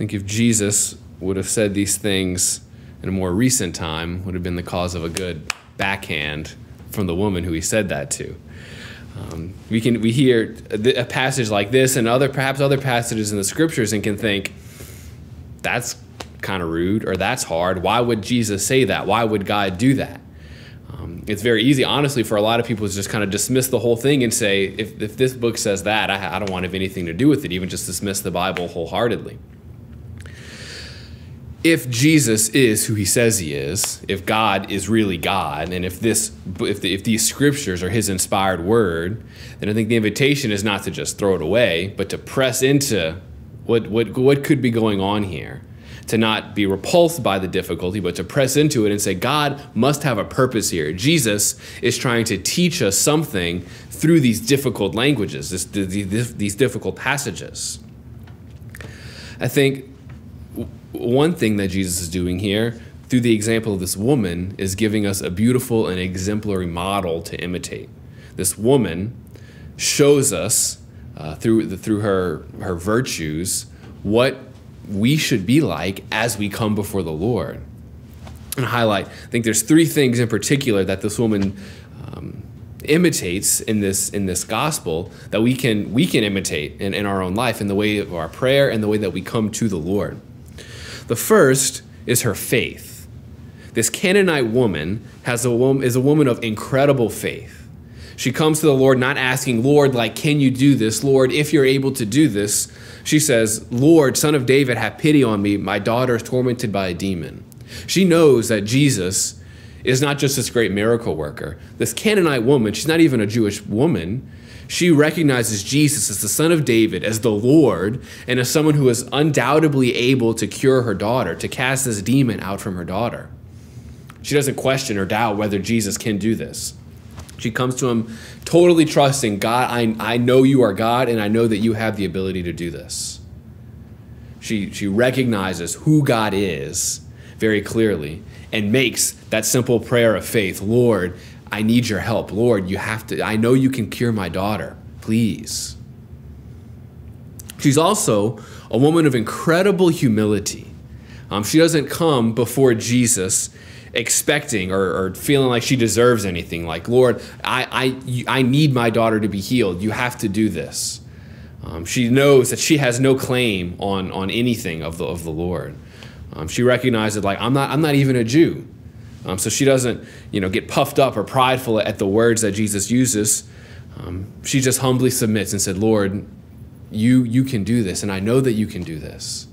think if Jesus would have said these things in a more recent time, would have been the cause of a good backhand from the woman who he said that to. Um, we can we hear a, passage like this and other perhaps other passages in the scriptures and can think that's kind of rude or that's hard. Why would Jesus say that? Why would God do that? Um, it's very easy, honestly, for a lot of people to just kind of dismiss the whole thing and say, if, if this book says that, I, I don't want to have anything to do with it, even just dismiss the Bible wholeheartedly if Jesus is who he says he is, if God is really God, and if this if, the, if these scriptures are his inspired word, then I think the invitation is not to just throw it away, but to press into what what what could be going on here. To not be repulsed by the difficulty, but to press into it and say, God must have a purpose here. Jesus is trying to teach us something through these difficult languages, this, these, these difficult passages. I think one thing that Jesus is doing here through the example of this woman is giving us a beautiful and exemplary model to imitate. This woman shows us uh, through the, through her her virtues what we should be like as we come before the Lord. And highlight, I think there's three things in particular that this woman um, imitates in this in this gospel that we can we can imitate in, in our own life in the way of our prayer and the way that we come to the Lord. The first is her faith. This Canaanite woman has a woman, is a woman of incredible faith. She comes to the Lord not asking, Lord, like, can you do this? Lord, if you're able to do this. She says, Lord, son of David, have pity on me. My daughter is tormented by a demon. She knows that Jesus is not just this great miracle worker. This Canaanite woman, she's not even a Jewish woman she recognizes Jesus as the son of David, as the Lord, and as someone who is undoubtedly able to cure her daughter, to cast this demon out from her daughter. She doesn't question or doubt whether Jesus can do this. She comes to him totally trusting God, I, I know you are God, and I know that you have the ability to do this. She, she recognizes who God is very clearly and makes that simple prayer of faith Lord, I need your help. Lord, you have to, I know you can cure my daughter. Please. She's also a woman of incredible humility. Um, she doesn't come before Jesus expecting or, or, feeling like she deserves anything. Like, Lord, I, I, I need my daughter to be healed. You have to do this. Um, she knows that she has no claim on, on anything of the, of the Lord. Um, she recognizes, like, I'm not, I'm not even a Jew. Um, so she doesn't, you know, get puffed up or prideful at the words that Jesus uses. Um, she just humbly submits and said, Lord, you, you can do this, and I know that you can do this.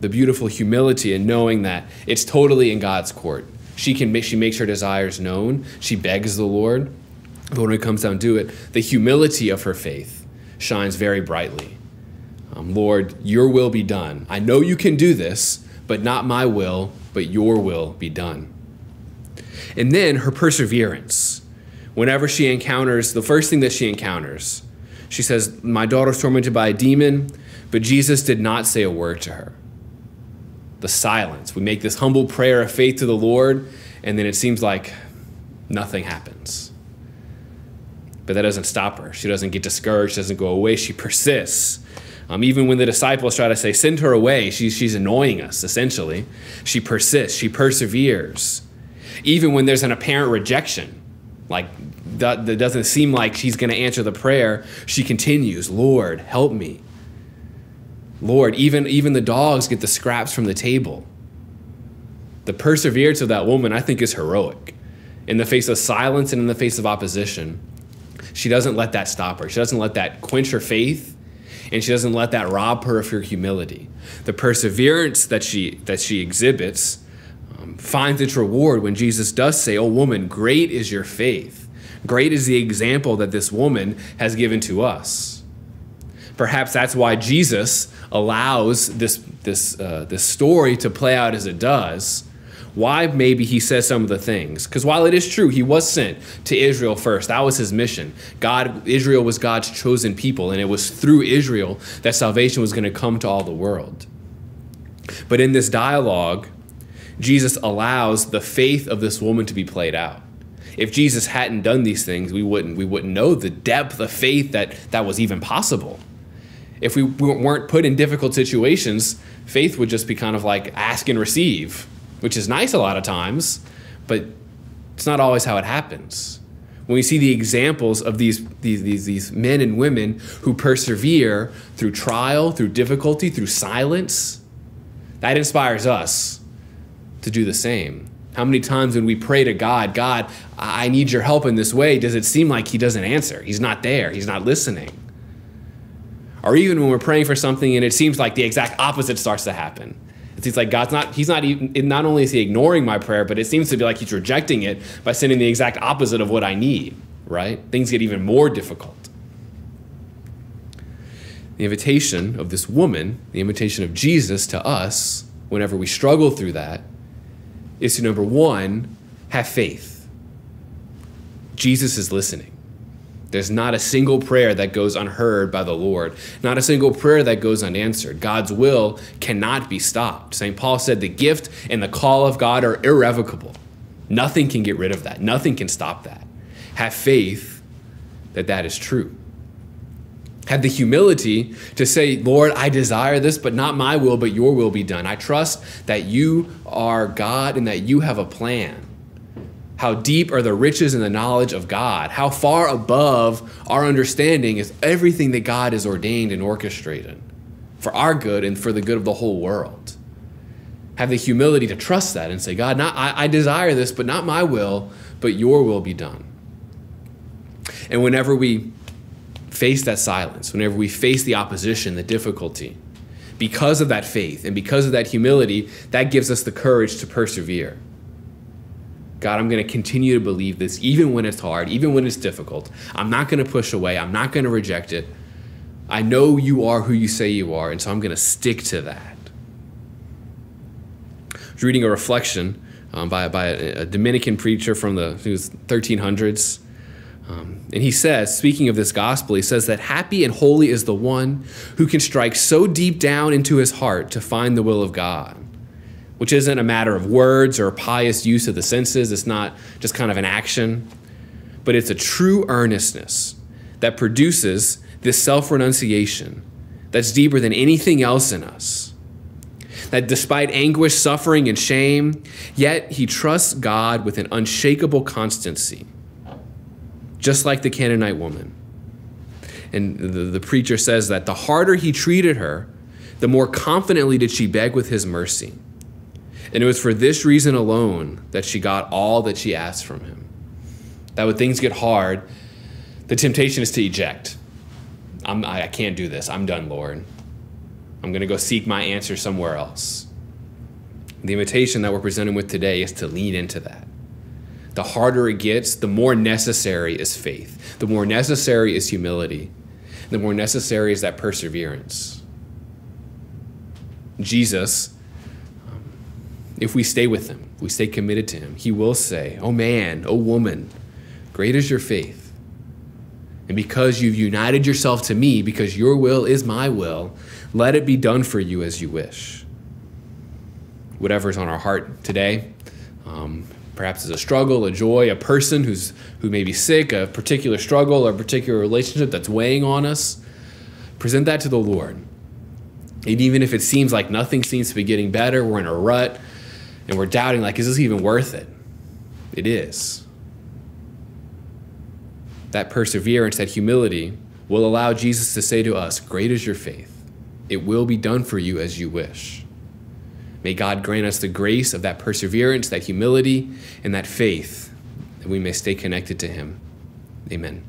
The beautiful humility and knowing that it's totally in God's court. She can make, she makes her desires known. She begs the Lord. But when it comes down to it, the humility of her faith shines very brightly. Um, Lord, your will be done. I know you can do this, but not my will, but your will be done. And then her perseverance. Whenever she encounters, the first thing that she encounters, she says, My daughter's tormented by a demon, but Jesus did not say a word to her. The silence. We make this humble prayer of faith to the Lord, and then it seems like nothing happens. But that doesn't stop her. She doesn't get discouraged, doesn't go away. She persists. Um, even when the disciples try to say, send her away, she's, she's annoying us, essentially. She persists, she perseveres. Even when there's an apparent rejection, like that, that doesn't seem like she's going to answer the prayer, she continues, Lord, help me. Lord, even, even the dogs get the scraps from the table. The perseverance of that woman, I think, is heroic. In the face of silence and in the face of opposition, she doesn't let that stop her. She doesn't let that quench her faith and she doesn't let that rob her of her humility. The perseverance that she that she exhibits um, finds its reward when Jesus does say, "Oh woman, great is your faith. Great is the example that this woman has given to us." Perhaps that's why Jesus allows this this uh, this story to play out as it does why maybe he says some of the things. Because while it is true, he was sent to Israel first, that was his mission. God, Israel was God's chosen people, and it was through Israel that salvation was going to come to all the world. But in this dialogue, Jesus allows the faith of this woman to be played out. If Jesus hadn't done these things, we wouldn't we wouldn't know the depth of faith that that was even possible. If we weren't put in difficult situations, faith would just be kind of like ask and receive, which is nice a lot of times, but it's not always how it happens. When we see the examples of these, these, these, these men and women who persevere through trial, through difficulty, through silence, that inspires us to do the same. How many times when we pray to God, God, I need your help in this way, does it seem like He doesn't answer? He's not there, He's not listening. Or even when we're praying for something and it seems like the exact opposite starts to happen. It seems like God's not, He's not even, not only is He ignoring my prayer, but it seems to be like He's rejecting it by sending the exact opposite of what I need, right? Things get even more difficult. The invitation of this woman, the invitation of Jesus to us, whenever we struggle through that, is to number one, have faith. Jesus is listening. There's not a single prayer that goes unheard by the Lord, not a single prayer that goes unanswered. God's will cannot be stopped. St. Paul said the gift and the call of God are irrevocable. Nothing can get rid of that, nothing can stop that. Have faith that that is true. Have the humility to say, Lord, I desire this, but not my will, but your will be done. I trust that you are God and that you have a plan. How deep are the riches and the knowledge of God? How far above our understanding is everything that God has ordained and orchestrated for our good and for the good of the whole world? Have the humility to trust that and say, God, not, I, I desire this, but not my will, but your will be done. And whenever we face that silence, whenever we face the opposition, the difficulty, because of that faith and because of that humility, that gives us the courage to persevere. God, I'm going to continue to believe this even when it's hard, even when it's difficult. I'm not going to push away, I'm not going to reject it. I know you are who you say you are, and so I'm going to stick to that. I was reading a reflection um, by, by a, a, Dominican preacher from the 1300s. Um, and he says, speaking of this gospel, he says that happy and holy is the one who can strike so deep down into his heart to find the will of God which isn't a matter of words or pious use of the senses. It's not just kind of an action, but it's a true earnestness that produces this self renunciation that's deeper than anything else in us. That despite anguish, suffering, and shame, yet he trusts God with an unshakable constancy, just like the Canaanite woman. And the, the preacher says that the harder he treated her, the more confidently did she beg with his mercy. And it was for this reason alone that she got all that she asked from him. That when things get hard, the temptation is to eject. I'm, I can't do this. I'm done, Lord. I'm going to go seek my answer somewhere else. The invitation that we're presenting with today is to lean into that. The harder it gets, the more necessary is faith. The more necessary is humility. The more necessary is that perseverance. Jesus if we stay with him, if we stay committed to him, he will say, Oh man, oh woman, great is your faith. And because you've united yourself to me, because your will is my will, let it be done for you as you wish. Whatever's on our heart today, um, perhaps it's a struggle, a joy, a person who's who may be sick, a particular struggle, a particular relationship that's weighing on us, present that to the Lord. And even if it seems like nothing seems to be getting better, we're in a rut, and we're doubting, like, is this even worth it? It is. That perseverance, that humility will allow Jesus to say to us, Great is your faith. It will be done for you as you wish. May God grant us the grace of that perseverance, that humility, and that faith that we may stay connected to Him. Amen.